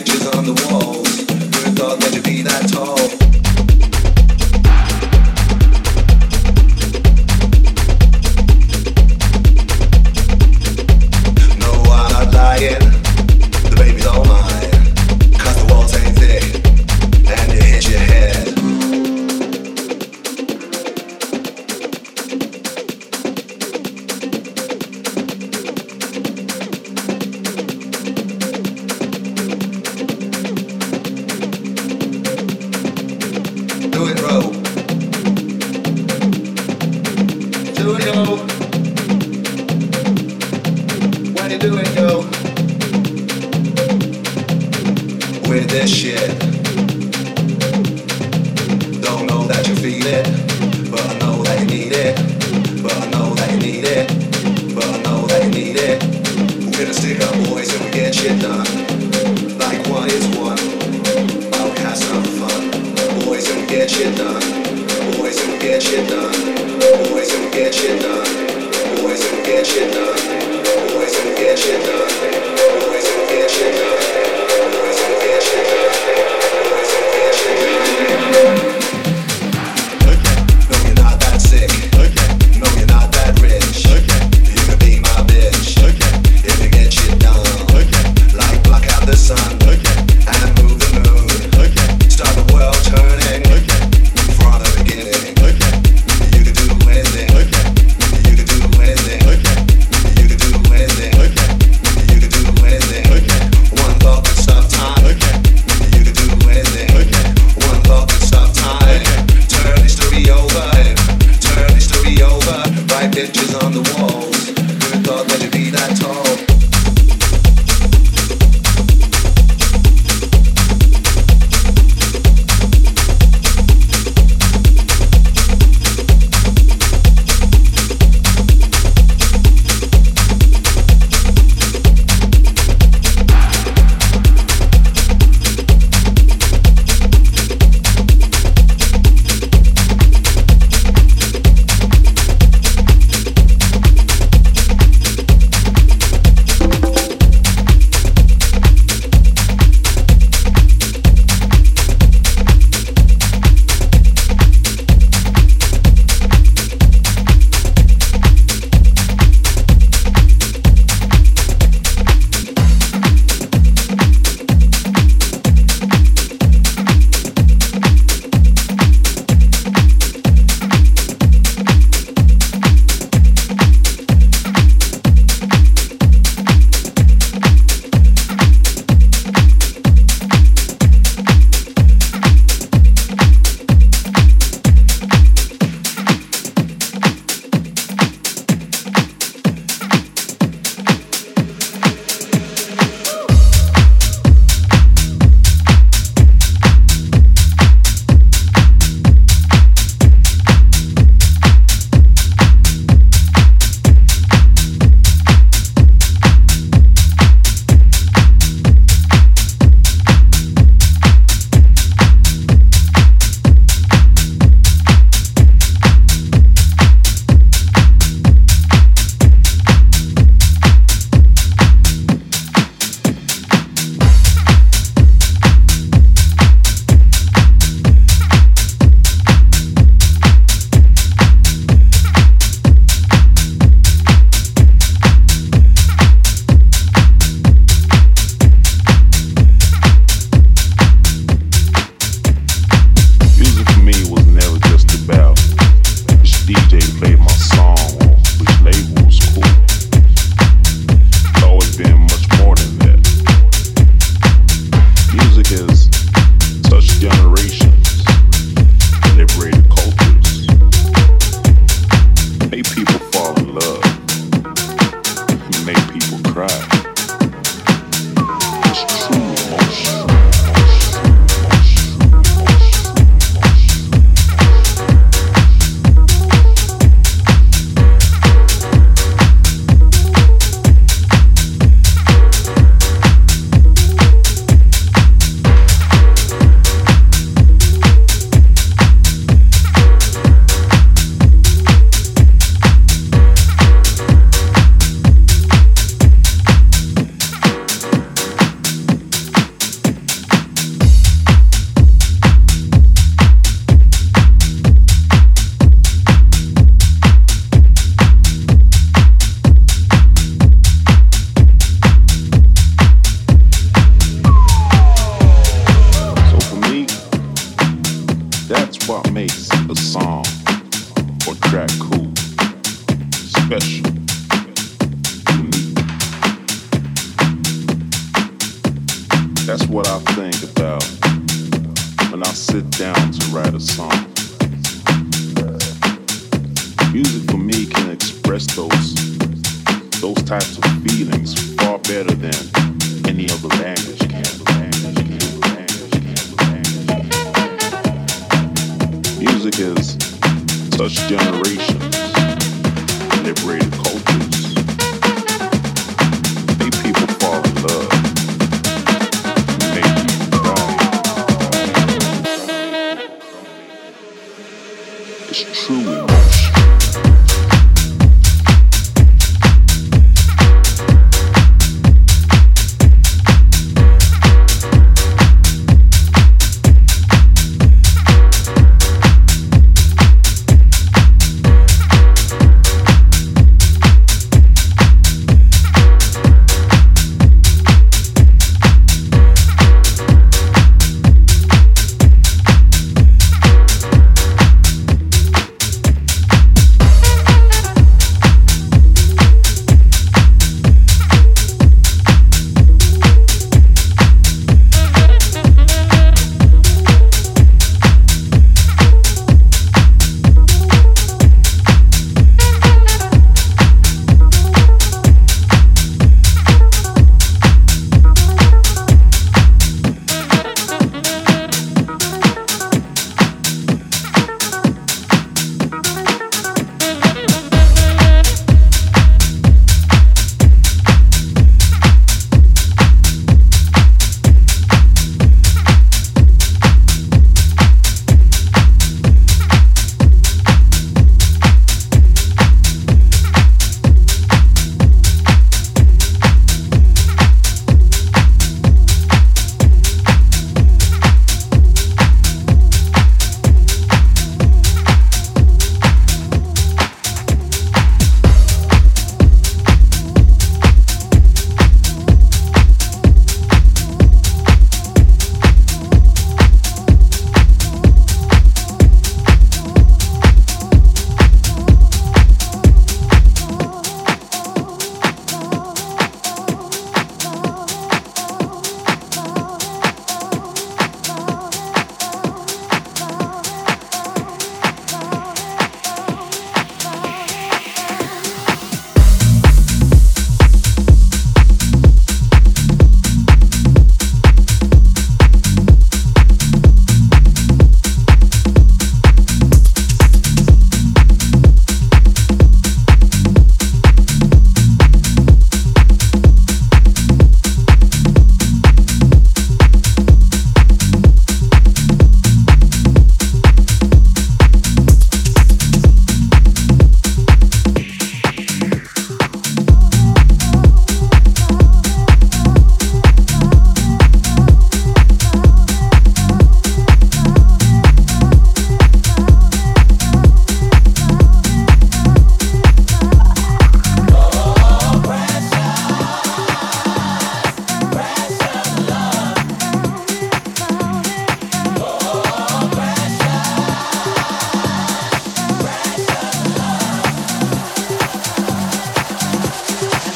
bitches That's what I think about when I sit down to write a song. Music for me can express those those types of feelings far better than any other language can. Music has touched generations, liberated cultures.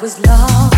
was long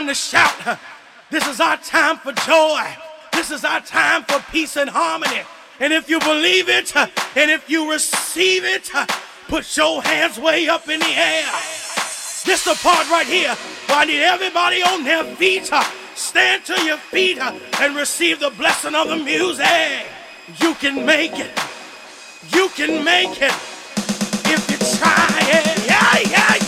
time to shout. This is our time for joy. This is our time for peace and harmony. And if you believe it, and if you receive it, put your hands way up in the air. This the part right here where I need everybody on their feet. Stand to your feet and receive the blessing of the music. You can make it. You can make it if you try it. Yeah, yeah,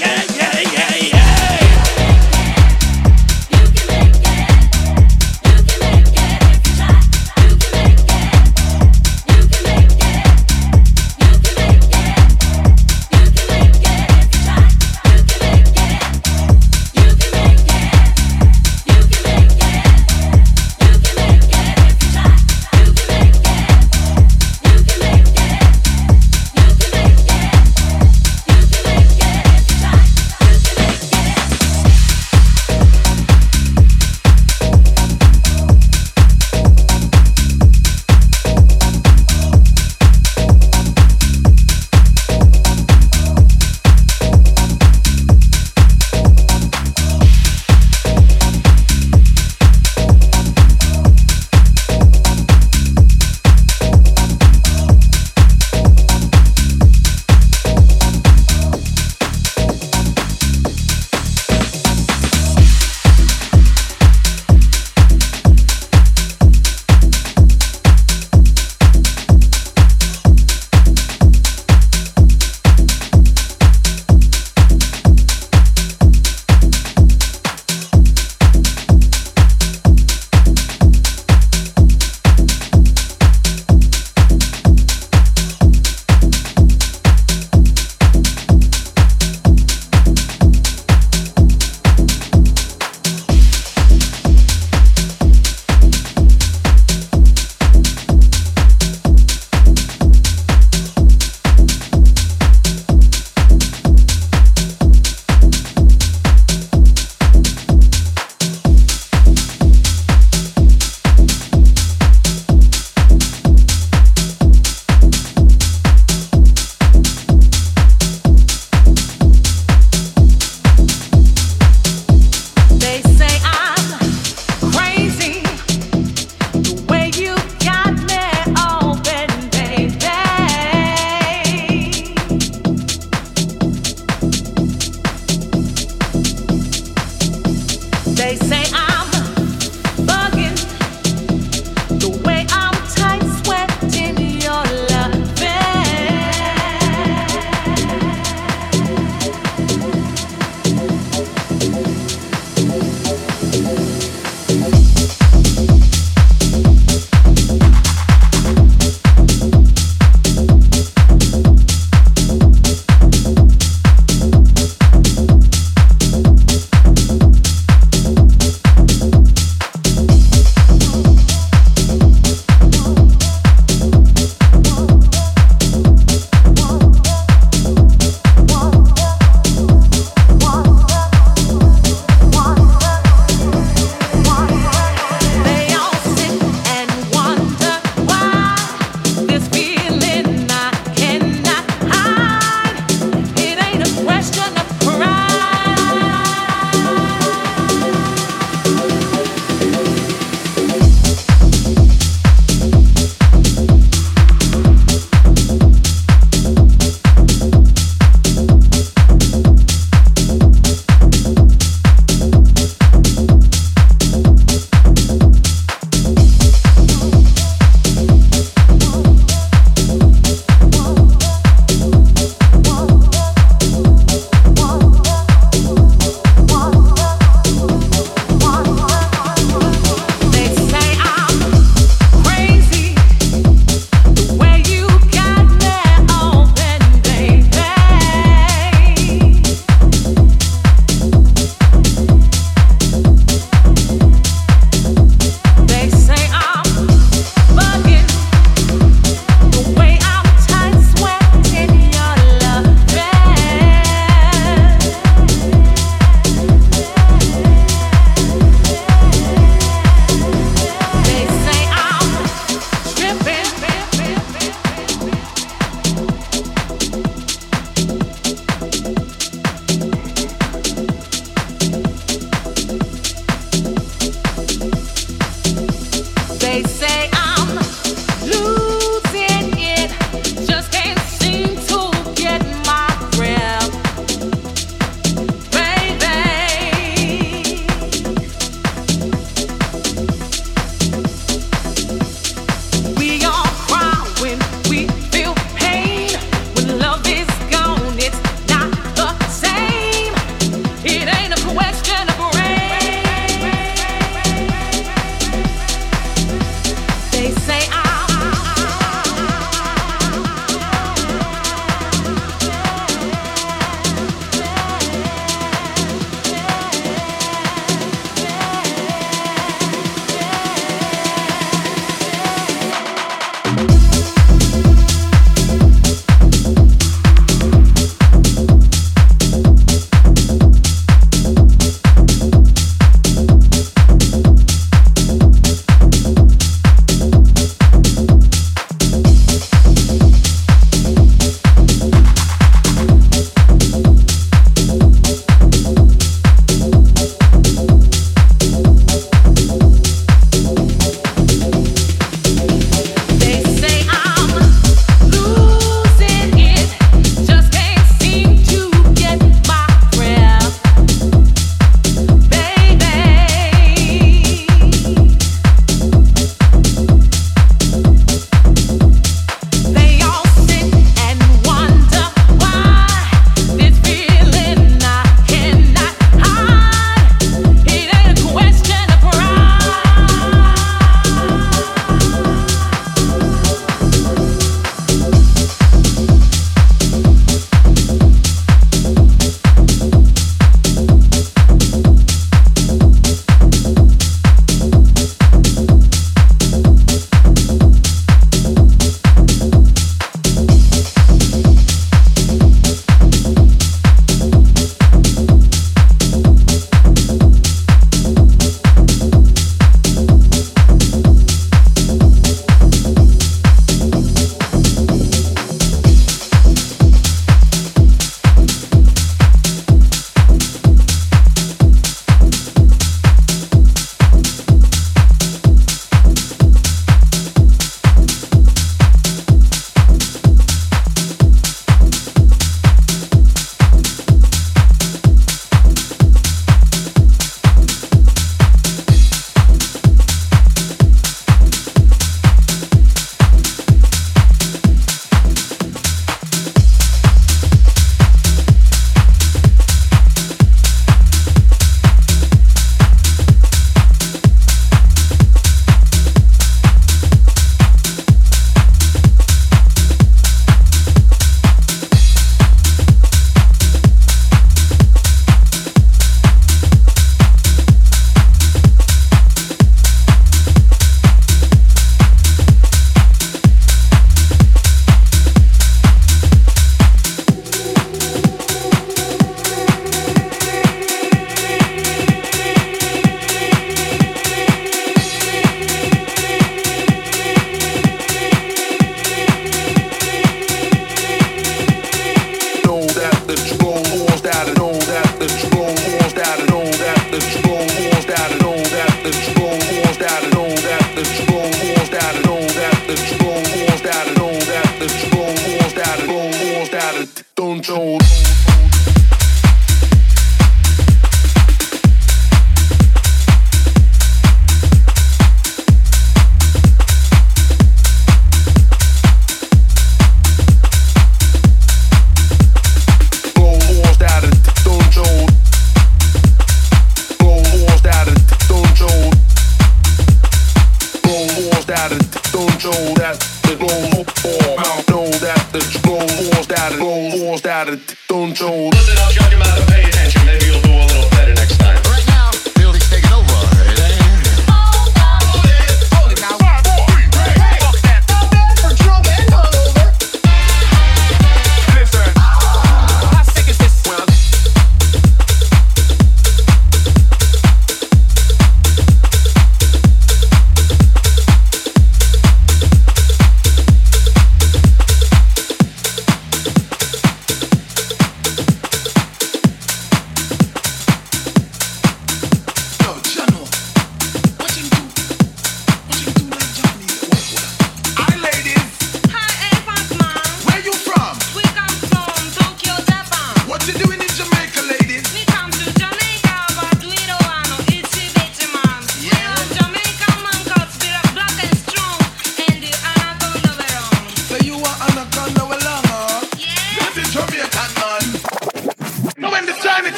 glow or know that the glow or that it glow or that it don't shut your mouth and pay attention.